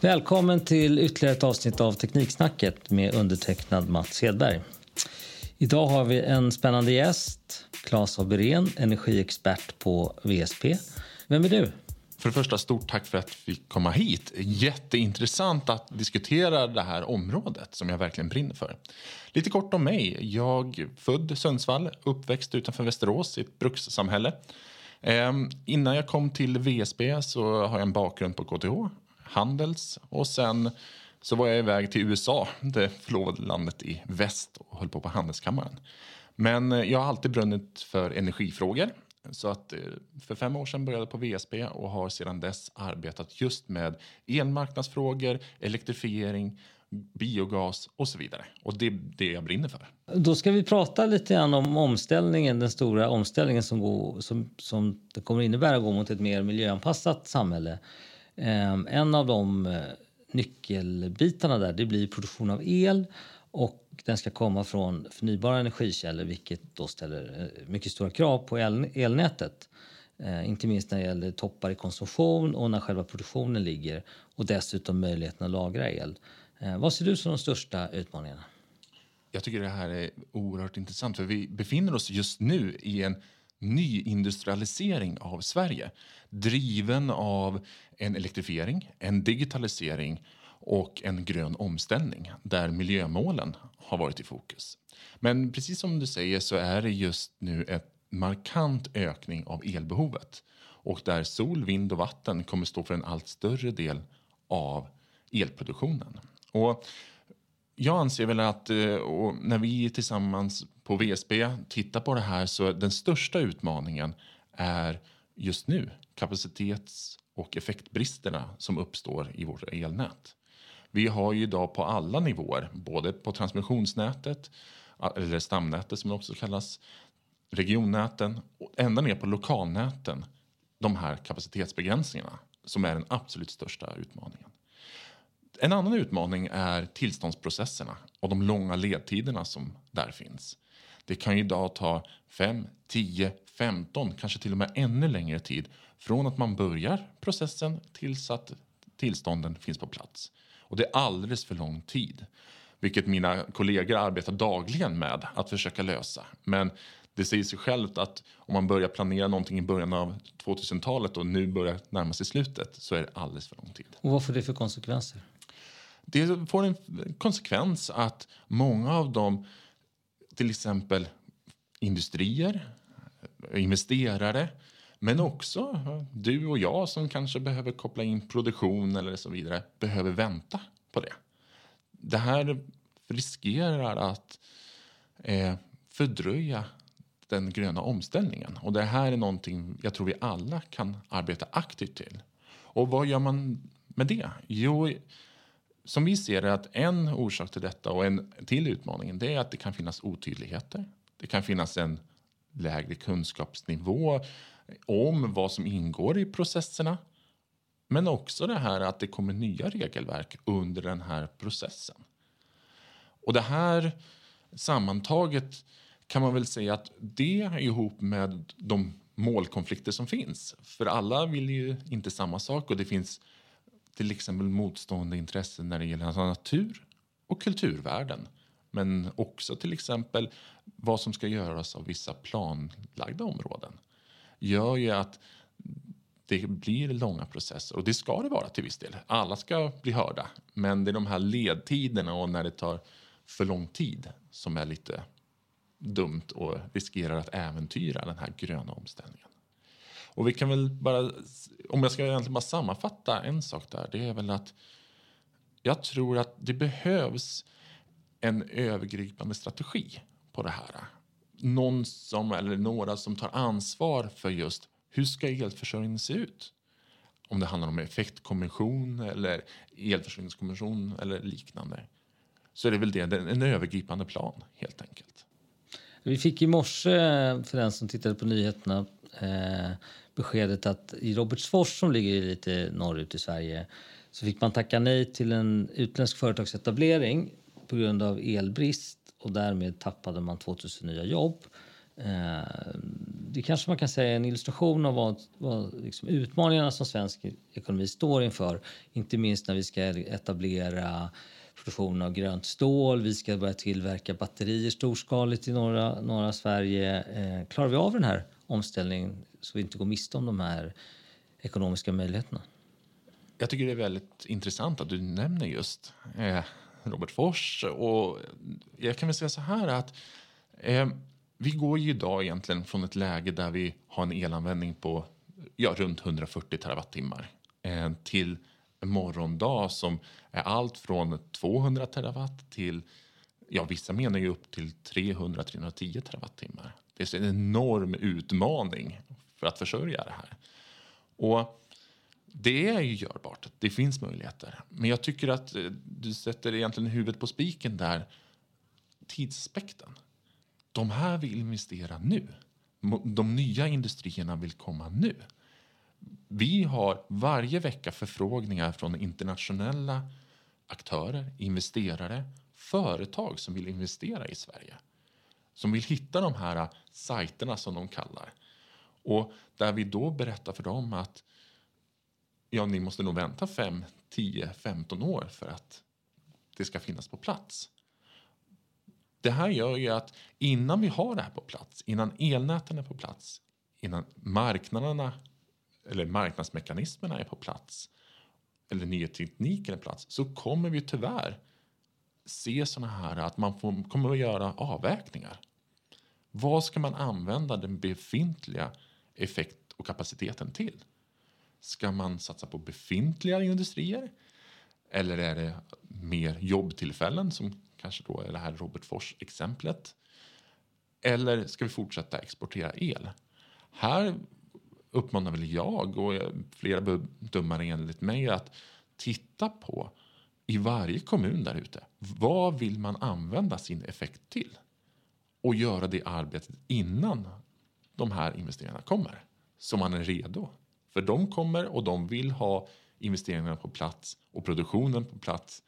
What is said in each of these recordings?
Välkommen till ytterligare ett avsnitt av Tekniksnacket med undertecknad Mats Hedberg. Idag har vi en spännande gäst, Claes Aberén, energiexpert på VSP. Vem är du? För det första, stort tack för att vi fick komma hit. Jätteintressant att diskutera det här området som jag verkligen brinner för. Lite kort om mig. Jag är född i Sundsvall, uppväxt utanför Västerås i ett brukssamhälle. Eh, innan jag kom till VSB så har jag en bakgrund på KTH, Handels och sen så var jag iväg till USA, det förlovade landet i väst och höll på på Handelskammaren. Men eh, jag har alltid brunnit för energifrågor så att eh, för fem år sedan började jag på VSB och har sedan dess arbetat just med elmarknadsfrågor, elektrifiering, biogas och så vidare. Och det är det jag brinner för. Då ska vi prata lite grann om omställningen, den stora omställningen som, går, som, som det kommer innebära att gå mot ett mer miljöanpassat samhälle. Ehm, en av de eh, nyckelbitarna där det blir produktion av el och den ska komma från förnybara energikällor vilket då ställer eh, mycket stora krav på el, elnätet. Eh, inte minst när det gäller toppar i konsumtion och när själva produktionen ligger och dessutom möjligheten att lagra el. Eh, vad ser du som de största utmaningarna? Jag tycker det här är oerhört intressant för vi befinner oss just nu i en nyindustrialisering av Sverige driven av en elektrifiering, en digitalisering och en grön omställning där miljömålen har varit i fokus. Men precis som du säger så är det just nu en markant ökning av elbehovet och där sol, vind och vatten kommer stå för en allt större del av elproduktionen. Och jag anser väl att eh, när vi tillsammans på VSB tittar på det här så den största utmaningen är just nu kapacitets och effektbristerna som uppstår i vårt elnät. Vi har ju idag på alla nivåer, både på transmissionsnätet eller stamnätet som det också kallas, regionnäten och ända ner på lokalnäten de här kapacitetsbegränsningarna som är den absolut största utmaningen. En annan utmaning är tillståndsprocesserna och de långa ledtiderna som där finns. Det kan ju idag ta 5, 10, 15, kanske till och med ännu längre tid från att man börjar processen tills att tillstånden finns på plats. Och det är alldeles för lång tid. Vilket mina kollegor arbetar dagligen med att försöka lösa. Men det säger sig självt att om man börjar planera någonting i början av 2000-talet och nu börjar närma sig slutet så är det alldeles för lång tid. Och vad får det för konsekvenser? Det får en konsekvens att många av dem, till exempel industrier, investerare men också du och jag som kanske behöver koppla in produktion eller så vidare behöver vänta på det. Det här riskerar att eh, fördröja den gröna omställningen. Och det här är någonting jag tror vi alla kan arbeta aktivt till. Och vad gör man med det? Jo, som vi ser det att en orsak till detta och en till utmaningen det är att det kan finnas otydligheter. Det kan finnas en lägre kunskapsnivå om vad som ingår i processerna. Men också det här att det kommer nya regelverk under den här processen. Och det här sammantaget kan man väl säga att det ihop med de målkonflikter som finns. För alla vill ju inte samma sak och det finns till exempel motstående intressen när det gäller natur och kulturvärden. Men också till exempel vad som ska göras av vissa planlagda områden gör ju att det blir långa processer och det ska det vara till viss del. Alla ska bli hörda, men det är de här ledtiderna och när det tar för lång tid som är lite dumt och riskerar att äventyra den här gröna omställningen. Och vi kan väl bara, om jag ska egentligen bara sammanfatta en sak där, det är väl att jag tror att det behövs en övergripande strategi på det här någon som, eller några som tar ansvar för just hur ska elförsörjningen se ut? Om det handlar om effektkommission eller elförsörjningskommission eller liknande. Så är det väl det, en övergripande plan helt enkelt. Vi fick i morse, för den som tittade på nyheterna, eh, beskedet att i Robertsfors som ligger lite norrut i Sverige så fick man tacka nej till en utländsk företagsetablering på grund av elbrist och därmed tappade man 2000 nya jobb. Eh, det kanske man kan säga är en illustration av vad, vad liksom utmaningarna som svensk ekonomi står inför. Inte minst när vi ska etablera produktion av grönt stål. Vi ska börja tillverka batterier storskaligt i norra, norra Sverige. Eh, klarar vi av den här omställningen så vi inte går miste om de här ekonomiska möjligheterna? Jag tycker det är väldigt intressant att du nämner just eh, Robert Fors. Och jag kan väl säga så här att eh, vi går ju idag egentligen från ett läge där vi har en elanvändning på ja, runt 140 terawattimmar eh, till en morgondag som är allt från 200 terawatt till ja, vissa menar ju upp till 300-310 terawattimmar. Det är en enorm utmaning för att försörja det här. Och det är ju görbart. Det finns möjligheter. Men jag tycker att eh, du sätter egentligen huvudet på spiken där. Tidsaspekten. De här vill investera nu. De nya industrierna vill komma nu. Vi har varje vecka förfrågningar från internationella aktörer, investerare, företag som vill investera i Sverige. Som vill hitta de här äh, sajterna som de kallar. Och där vi då berättar för dem att ja, ni måste nog vänta 5, 10, 15 år för att det ska finnas på plats. Det här gör ju att innan vi har det här på plats, innan elnäten är på plats, innan marknaderna eller marknadsmekanismerna är på plats eller nya tekniken är på plats så kommer vi tyvärr se såna här att man får, kommer att göra avvägningar. Vad ska man använda den befintliga effekt och kapaciteten till? Ska man satsa på befintliga industrier? Eller är det mer jobbtillfällen som kanske då är det här Robert Fors-exemplet? Eller ska vi fortsätta exportera el? Här uppmanar väl jag och flera bedömare enligt mig att titta på i varje kommun där ute. Vad vill man använda sin effekt till? Och göra det arbetet innan de här investeringarna kommer. Så man är redo. För de kommer och de vill ha investeringarna på plats och produktionen på plats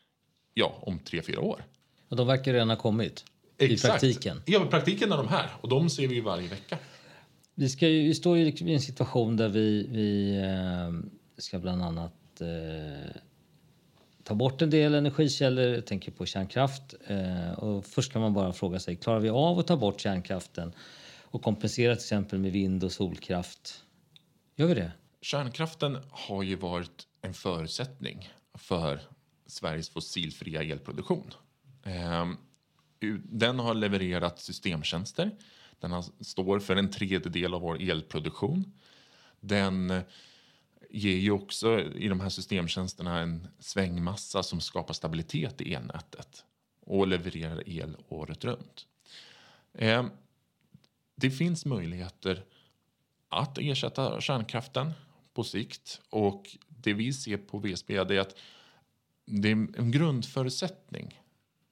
ja, om tre, fyra år. Och de verkar redan ha kommit Exakt. i praktiken. Ja, i praktiken är de här och de ser vi varje vecka. Vi, ska ju, vi står ju liksom i en situation där vi, vi eh, ska bland annat eh, ta bort en del energikällor. Jag tänker på kärnkraft. Eh, och först kan man bara fråga sig, klarar vi av att ta bort kärnkraften och kompensera till exempel med vind och solkraft? Gör vi det? Kärnkraften har ju varit en förutsättning för Sveriges fossilfria elproduktion. Eh, den har levererat systemtjänster. Den står för en tredjedel av vår elproduktion. Den ger ju också i de här systemtjänsterna en svängmassa som skapar stabilitet i elnätet och levererar el året runt. Eh, det finns möjligheter att ersätta kärnkraften på sikt. Och det vi ser på VSB är att det är en grundförutsättning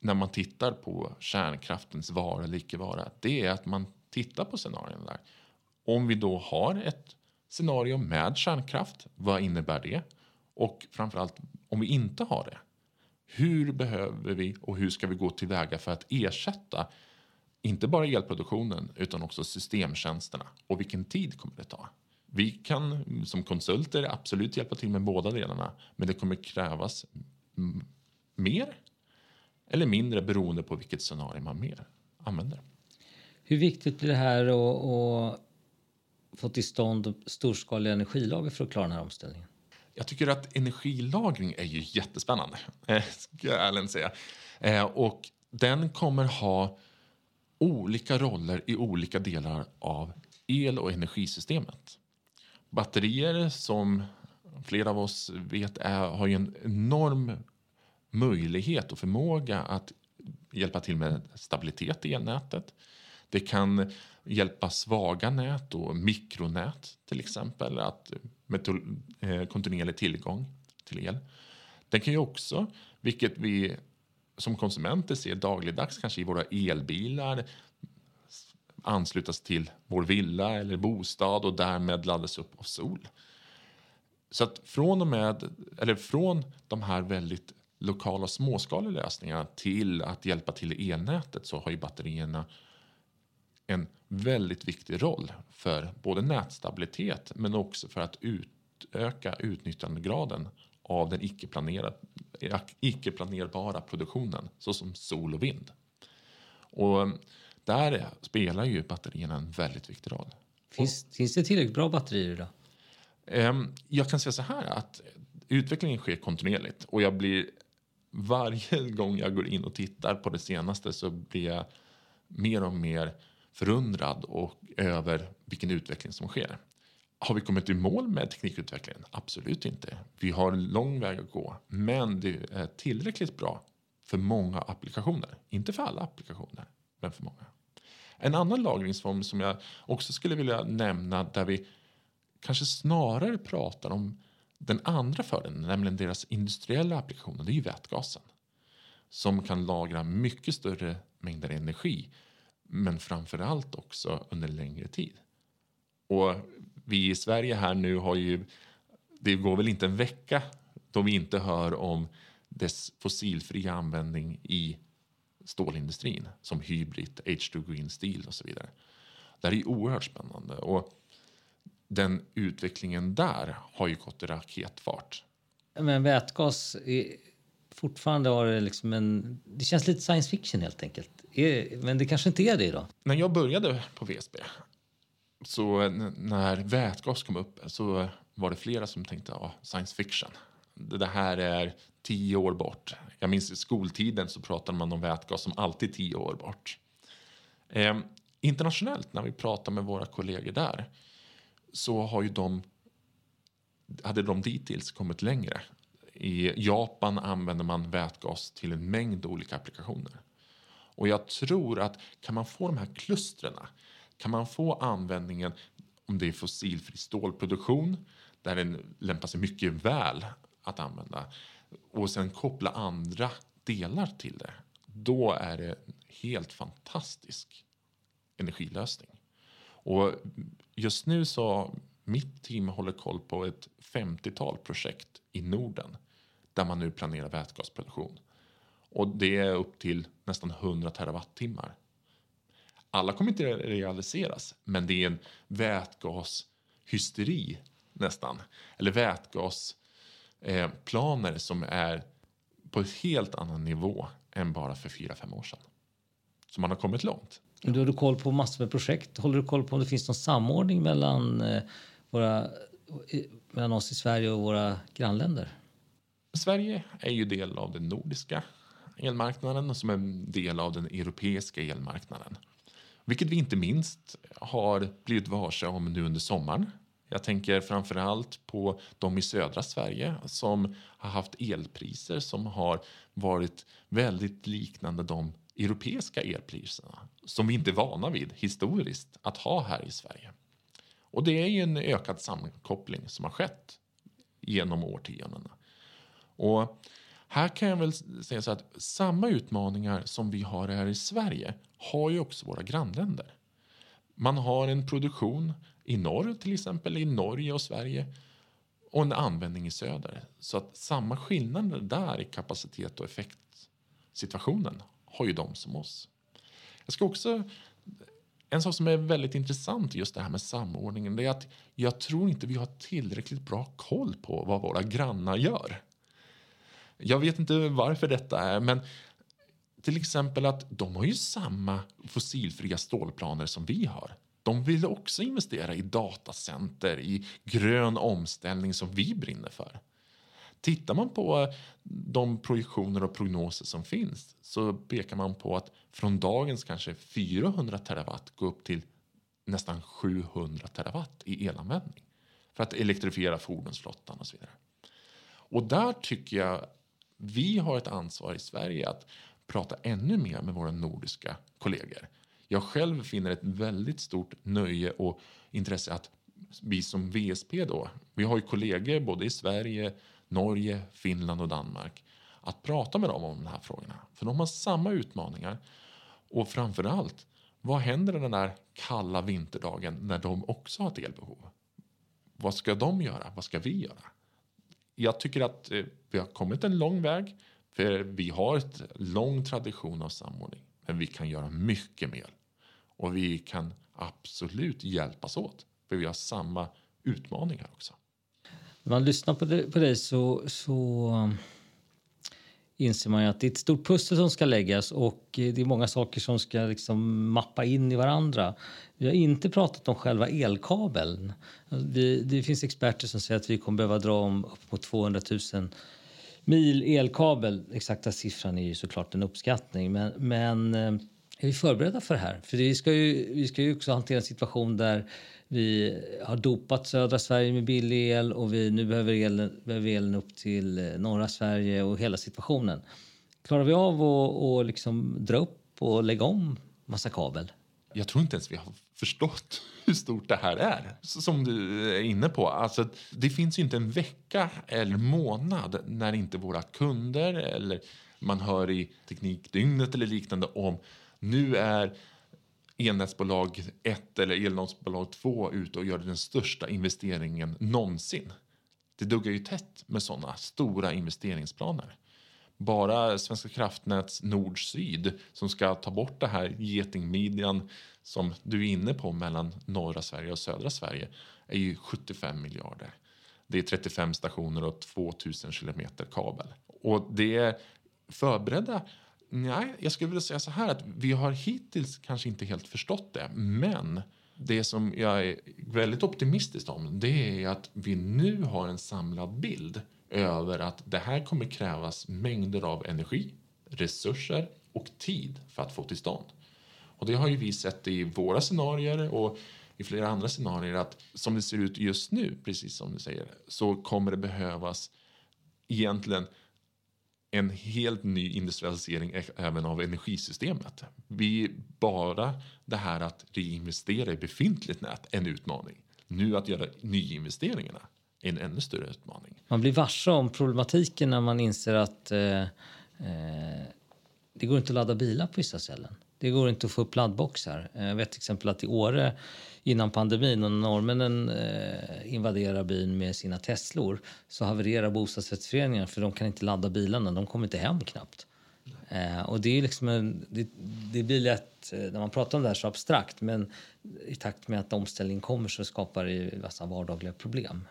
när man tittar på kärnkraftens vara eller icke vara. Det är att man tittar på scenarierna där. Om vi då har ett scenario med kärnkraft, vad innebär det? Och framförallt om vi inte har det. Hur behöver vi och hur ska vi gå tillväga för att ersätta inte bara elproduktionen utan också systemtjänsterna och vilken tid kommer det ta? Vi kan som konsulter absolut hjälpa till med båda delarna men det kommer krävas mer eller mindre beroende på vilket scenario man mer använder. Hur viktigt blir det här att, att få till stånd storskaliga energilager för att klara den här omställningen? Jag tycker att energilagring är ju jättespännande, eh, ska jag ärligt säga. Eh, och den kommer ha olika roller i olika delar av el och energisystemet. Batterier, som flera av oss vet, är, har en enorm möjlighet och förmåga att hjälpa till med stabilitet i elnätet. Det kan hjälpa svaga nät och mikronät till exempel att med eh, kontinuerlig tillgång till el. Den kan ju också, vilket vi som konsumenter ser dagligdags kanske i våra elbilar anslutas till vår villa eller bostad och därmed laddas upp av sol. Så att från och med, eller från de här väldigt lokala småskaliga lösningarna till att hjälpa till i elnätet så har ju batterierna en väldigt viktig roll för både nätstabilitet men också för att utöka utnyttjandegraden av den icke-planerbara produktionen såsom sol och vind. Och där spelar ju batterierna en väldigt viktig roll. Finns, och, finns det tillräckligt bra batterier idag? Ehm, jag kan säga så här att utvecklingen sker kontinuerligt och jag blir varje gång jag går in och tittar på det senaste så blir jag mer och mer förundrad och över vilken utveckling som sker. Har vi kommit i mål med teknikutvecklingen? Absolut inte. Vi har en lång väg att gå, men det är tillräckligt bra för många applikationer. Inte för alla applikationer, men för många. En annan lagringsform som jag också skulle vilja nämna där vi kanske snarare pratar om den andra fördelen, nämligen deras industriella applikationer, det är ju vätgasen. Som kan lagra mycket större mängder energi, men framför allt också under längre tid. Och vi i Sverige här nu har ju, det går väl inte en vecka då vi inte hör om dess fossilfria användning i stålindustrin som Hybrid, H2 Green Steel och så vidare. Det här är oerhört spännande och den utvecklingen där har ju gått i raketfart. Men vätgas fortfarande har det liksom en... Det känns lite science fiction helt enkelt. Men det kanske inte är det idag. När jag började på VSB så när vätgas kom upp så var det flera som tänkte ja, science fiction. Det här är tio år bort. Jag minns i skoltiden så pratade man om vätgas som alltid tio år bort. Eh, internationellt, när vi pratar med våra kollegor där, så har ju de, hade de dittills kommit längre. I Japan använder man vätgas till en mängd olika applikationer. Och jag tror att kan man få de här klustren, kan man få användningen om det är fossilfri stålproduktion där den lämpar sig mycket väl att använda och sen koppla andra delar till det. Då är det en helt fantastisk energilösning. Och just nu så mitt team håller koll på ett 50-tal projekt i Norden där man nu planerar vätgasproduktion. Och det är upp till nästan 100 terawattimmar. Alla kommer inte realiseras, men det är en vätgashysteri nästan. Eller vätgasplaner eh, som är på en helt annan nivå än bara för 4-5 år sedan. Så man har kommit långt. Du har koll på massor med projekt. Håller du koll på om det finns någon samordning mellan, eh, våra, eh, mellan oss i Sverige och våra grannländer? Sverige är ju del av den nordiska elmarknaden som är en del av den europeiska elmarknaden. Vilket vi inte minst har blivit varse om nu under sommaren. Jag tänker framför allt på de i södra Sverige som har haft elpriser som har varit väldigt liknande de europeiska elpriserna som vi inte är vana vid historiskt att ha här i Sverige. Och det är ju en ökad sammankoppling som har skett genom årtiondena. Och här kan jag väl säga så att samma utmaningar som vi har här i Sverige har ju också våra grannländer. Man har en produktion i norr, till exempel i Norge och Sverige och en användning i söder. Så att samma skillnader där i kapacitet och effektsituationen har ju de som oss. Jag ska också en sak som är väldigt intressant just det här med samordningen det är att jag tror inte vi har tillräckligt bra koll på vad våra grannar gör. Jag vet inte varför detta är, men till exempel att de har ju samma fossilfria stålplaner som vi har. De vill också investera i datacenter, i grön omställning som vi brinner för. Tittar man på eh, de projektioner och prognoser som finns så pekar man på att från dagens kanske 400 terawatt gå upp till nästan 700 terawatt i elanvändning för att elektrifiera fordonsflottan och så vidare. Och där tycker jag vi har ett ansvar i Sverige att prata ännu mer med våra nordiska kollegor. Jag själv finner ett väldigt stort nöje och intresse att vi som VSP då, vi har ju kollegor både i Sverige, Norge, Finland och Danmark att prata med dem om de här frågorna. För de har samma utmaningar. Och framför allt, vad händer den där kalla vinterdagen när de också har ett elbehov? Vad ska de göra? Vad ska vi göra? Jag tycker att eh, vi har kommit en lång väg. För vi har en lång tradition av samordning. Men vi kan göra mycket mer. Och vi kan absolut hjälpas åt. För vi har samma utmaningar också. När man lyssnar på dig, på dig så, så inser man att det är ett stort pussel som ska läggas och eh, det är många saker som ska liksom mappa in i varandra. Vi har inte pratat om själva elkabeln. Vi, det finns experter som säger att vi kommer behöva dra om upp mot 200 000 mil elkabel. Exakta siffran är ju såklart en uppskattning. Men, men eh, är vi förberedda för det här? För vi ska ju, vi ska ju också hantera en situation där vi har dopat södra Sverige med billig el och vi nu behöver elen, behöver elen upp till eh, norra Sverige och hela situationen. Klarar vi av att liksom dra upp och lägga om massa kabel? Jag tror inte ens vi har förstått hur stort det här är. Som du är inne på. Alltså, det finns inte en vecka eller månad när inte våra kunder eller man hör i Teknikdygnet eller liknande om nu är elnätsbolag 1 eller elnätsbolag 2 ute och gör den största investeringen någonsin. Det duggar ju tätt med sådana stora investeringsplaner. Bara Svenska kraftnäts nord-syd som ska ta bort det här getingmidjan som du är inne på mellan norra Sverige och södra Sverige är ju 75 miljarder. Det är 35 stationer och 2000 kilometer kabel. Och det är förberedda Nej, jag skulle vilja säga så här att vi har hittills kanske inte helt förstått det. Men det som jag är väldigt optimistisk om det är att vi nu har en samlad bild över att det här kommer krävas mängder av energi, resurser och tid för att få till stånd. Och det har ju vi sett i våra scenarier och i flera andra scenarier att som det ser ut just nu, precis som du säger, så kommer det behövas egentligen en helt ny industrialisering e- även av energisystemet. Vi bara det här att reinvestera i befintligt nät en utmaning. Nu att göra nyinvesteringarna är en ännu större utmaning. Man blir varse om problematiken när man inser att eh, eh, det går inte att ladda bilar på vissa ställen. Det går inte att få upp laddboxar. Eh, jag vet till exempel att i Åre innan pandemin och norrmännen eh, invaderar byn med sina Teslor så havererar bostadsrättsföreningar för de kan inte ladda bilarna. De kommer inte hem knappt. Eh, och det, är liksom en, det, det, blir lätt, eh, när man pratar om det här så abstrakt men i takt med att omställningen kommer så skapar det massa vardagliga problem.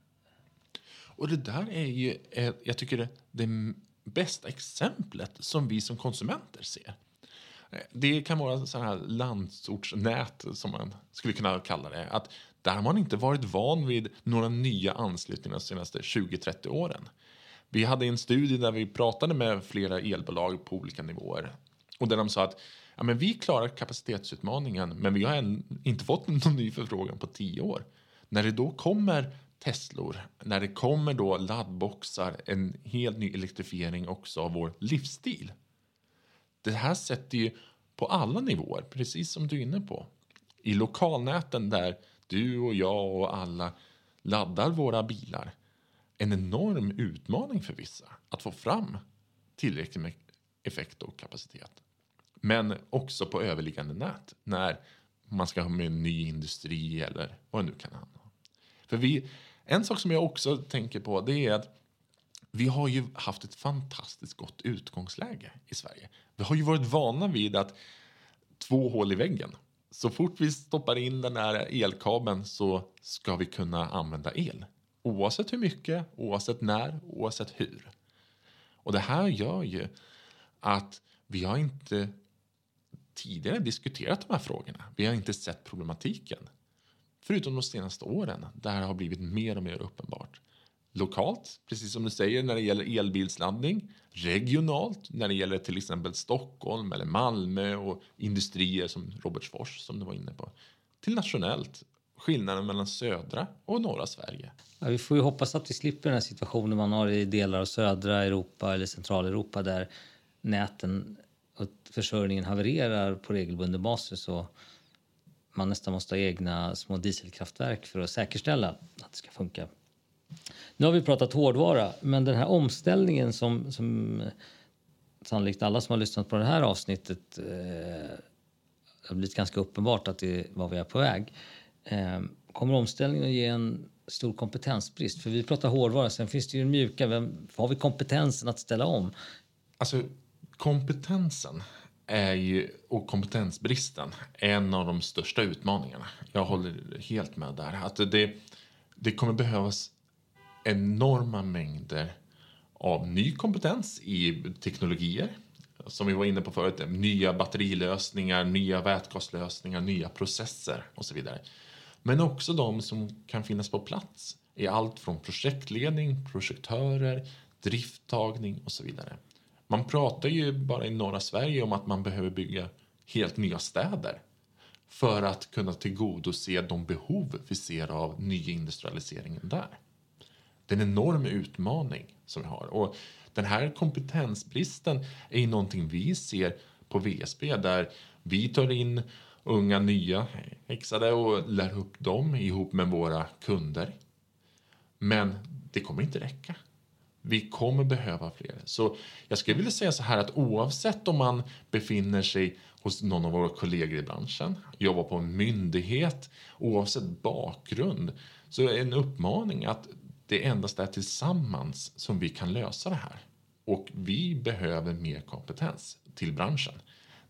Och det där är ju, eh, jag tycker det, det bästa exemplet som vi som konsumenter ser. Det kan vara sådana här landsortsnät som man skulle kunna kalla det. Att där har man inte varit van vid några nya anslutningar de senaste 20-30 åren. Vi hade en studie där vi pratade med flera elbolag på olika nivåer och där de sa att ja, men vi klarar kapacitetsutmaningen men vi har än, inte fått någon ny förfrågan på tio år. När det då kommer Teslor, när det kommer då laddboxar, en helt ny elektrifiering också av vår livsstil det här sätter ju på alla nivåer, precis som du är inne på. I lokalnäten där du och jag och alla laddar våra bilar. En enorm utmaning för vissa att få fram tillräckligt med effekt och kapacitet. Men också på överliggande nät när man ska ha med en ny industri eller vad det nu kan handla om. För vi, en sak som jag också tänker på det är att vi har ju haft ett fantastiskt gott utgångsläge i Sverige. Vi har ju varit vana vid att två hål i väggen. Så fort vi stoppar in den här elkabeln så ska vi kunna använda el. Oavsett hur mycket, oavsett när, oavsett hur. Och det här gör ju att vi har inte tidigare diskuterat de här frågorna. Vi har inte sett problematiken. Förutom de senaste åren där det har blivit mer och mer uppenbart lokalt, precis som du säger, när det gäller elbilsladdning. Regionalt, när det gäller till exempel Stockholm eller Malmö och industrier som Robertsfors som du var inne på. Till nationellt, skillnaden mellan södra och norra Sverige. Ja, vi får ju hoppas att vi slipper den här situationen man har i delar av södra Europa eller Centraleuropa där näten och försörjningen havererar på regelbunden basis och man nästan måste ha egna små dieselkraftverk för att säkerställa att det ska funka nu har vi pratat hårdvara, men den här omställningen som, som sannolikt alla som har lyssnat på det här avsnittet eh, har blivit ganska uppenbart att det var vi är på väg. Eh, kommer omställningen att ge en stor kompetensbrist? För vi pratar hårdvara, sen finns det ju mjuka. Vem, har vi kompetensen att ställa om? Alltså kompetensen är ju, och kompetensbristen en av de största utmaningarna. Jag håller helt med där. Att det, det kommer behövas enorma mängder av ny kompetens i teknologier. Som vi var inne på förut, nya batterilösningar, nya vätgaslösningar, nya processer och så vidare. Men också de som kan finnas på plats i allt från projektledning, projektörer, drifttagning och så vidare. Man pratar ju bara i norra Sverige om att man behöver bygga helt nya städer för att kunna tillgodose de behov vi ser av nyindustrialiseringen där. Det är en enorm utmaning som vi har. Och den här kompetensbristen är ju någonting vi ser på VSB där vi tar in unga nya häxade och lär upp dem ihop med våra kunder. Men det kommer inte räcka. Vi kommer behöva fler. Så jag skulle vilja säga så här att oavsett om man befinner sig hos någon av våra kollegor i branschen, jobbar på en myndighet, oavsett bakgrund, så är en uppmaning att det endast är tillsammans som vi kan lösa det här. Och vi behöver mer kompetens till branschen.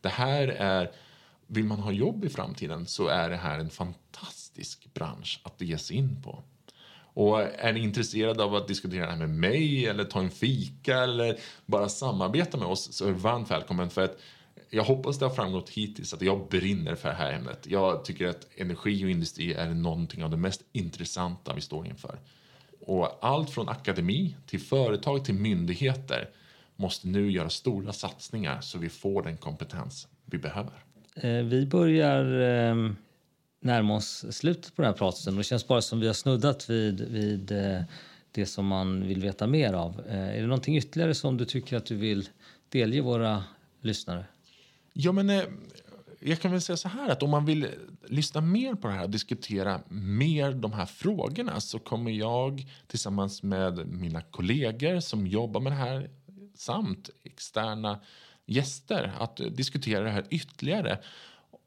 Det här är, vill man ha jobb i framtiden så är det här en fantastisk bransch att ge sig in på. Och är ni intresserade av att diskutera det här med mig eller ta en fika eller bara samarbeta med oss så är det varmt välkommen för att jag hoppas det har framgått hittills att jag brinner för det här ämnet. Jag tycker att energi och industri är någonting av det mest intressanta vi står inför. Och allt från akademi till företag till myndigheter måste nu göra stora satsningar så vi får den kompetens vi behöver. Eh, vi börjar ehm, närma oss slutet på den här praten och det känns bara som vi har snuddat vid, vid eh, det som man vill veta mer av. Eh, är det någonting ytterligare som du tycker att du vill delge våra lyssnare? Ja, men jag kan väl säga så här att om man vill lyssna mer på det här och diskutera mer de här frågorna så kommer jag tillsammans med mina kollegor som jobbar med det här samt externa gäster att diskutera det här ytterligare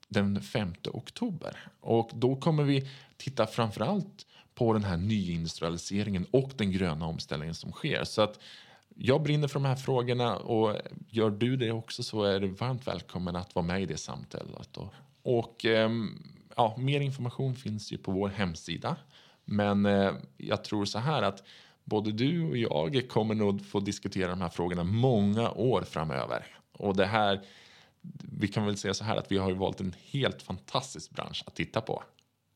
den 5 oktober. Och då kommer vi titta framförallt på den här nyindustrialiseringen och den gröna omställningen som sker. Så att jag brinner för de här frågorna och gör du det också så är du varmt välkommen att vara med i det samtalet. Och och ehm, ja, mer information finns ju på vår hemsida. Men eh, jag tror så här att både du och jag kommer nog få diskutera de här frågorna många år framöver. Och det här, vi kan väl säga så här att vi har valt en helt fantastisk bransch att titta på.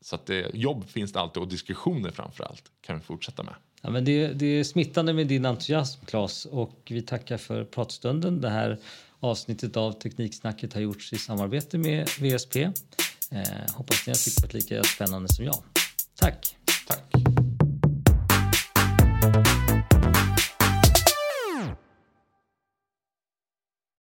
Så att det, jobb finns det alltid och diskussioner framför allt kan vi fortsätta med. Ja, men det, det är smittande med din entusiasm, Claes. Och vi tackar för pratstunden. Det här avsnittet av Tekniksnacket har gjorts i samarbete med VSP. Eh, hoppas ni har tyckt det lika spännande som jag. Tack!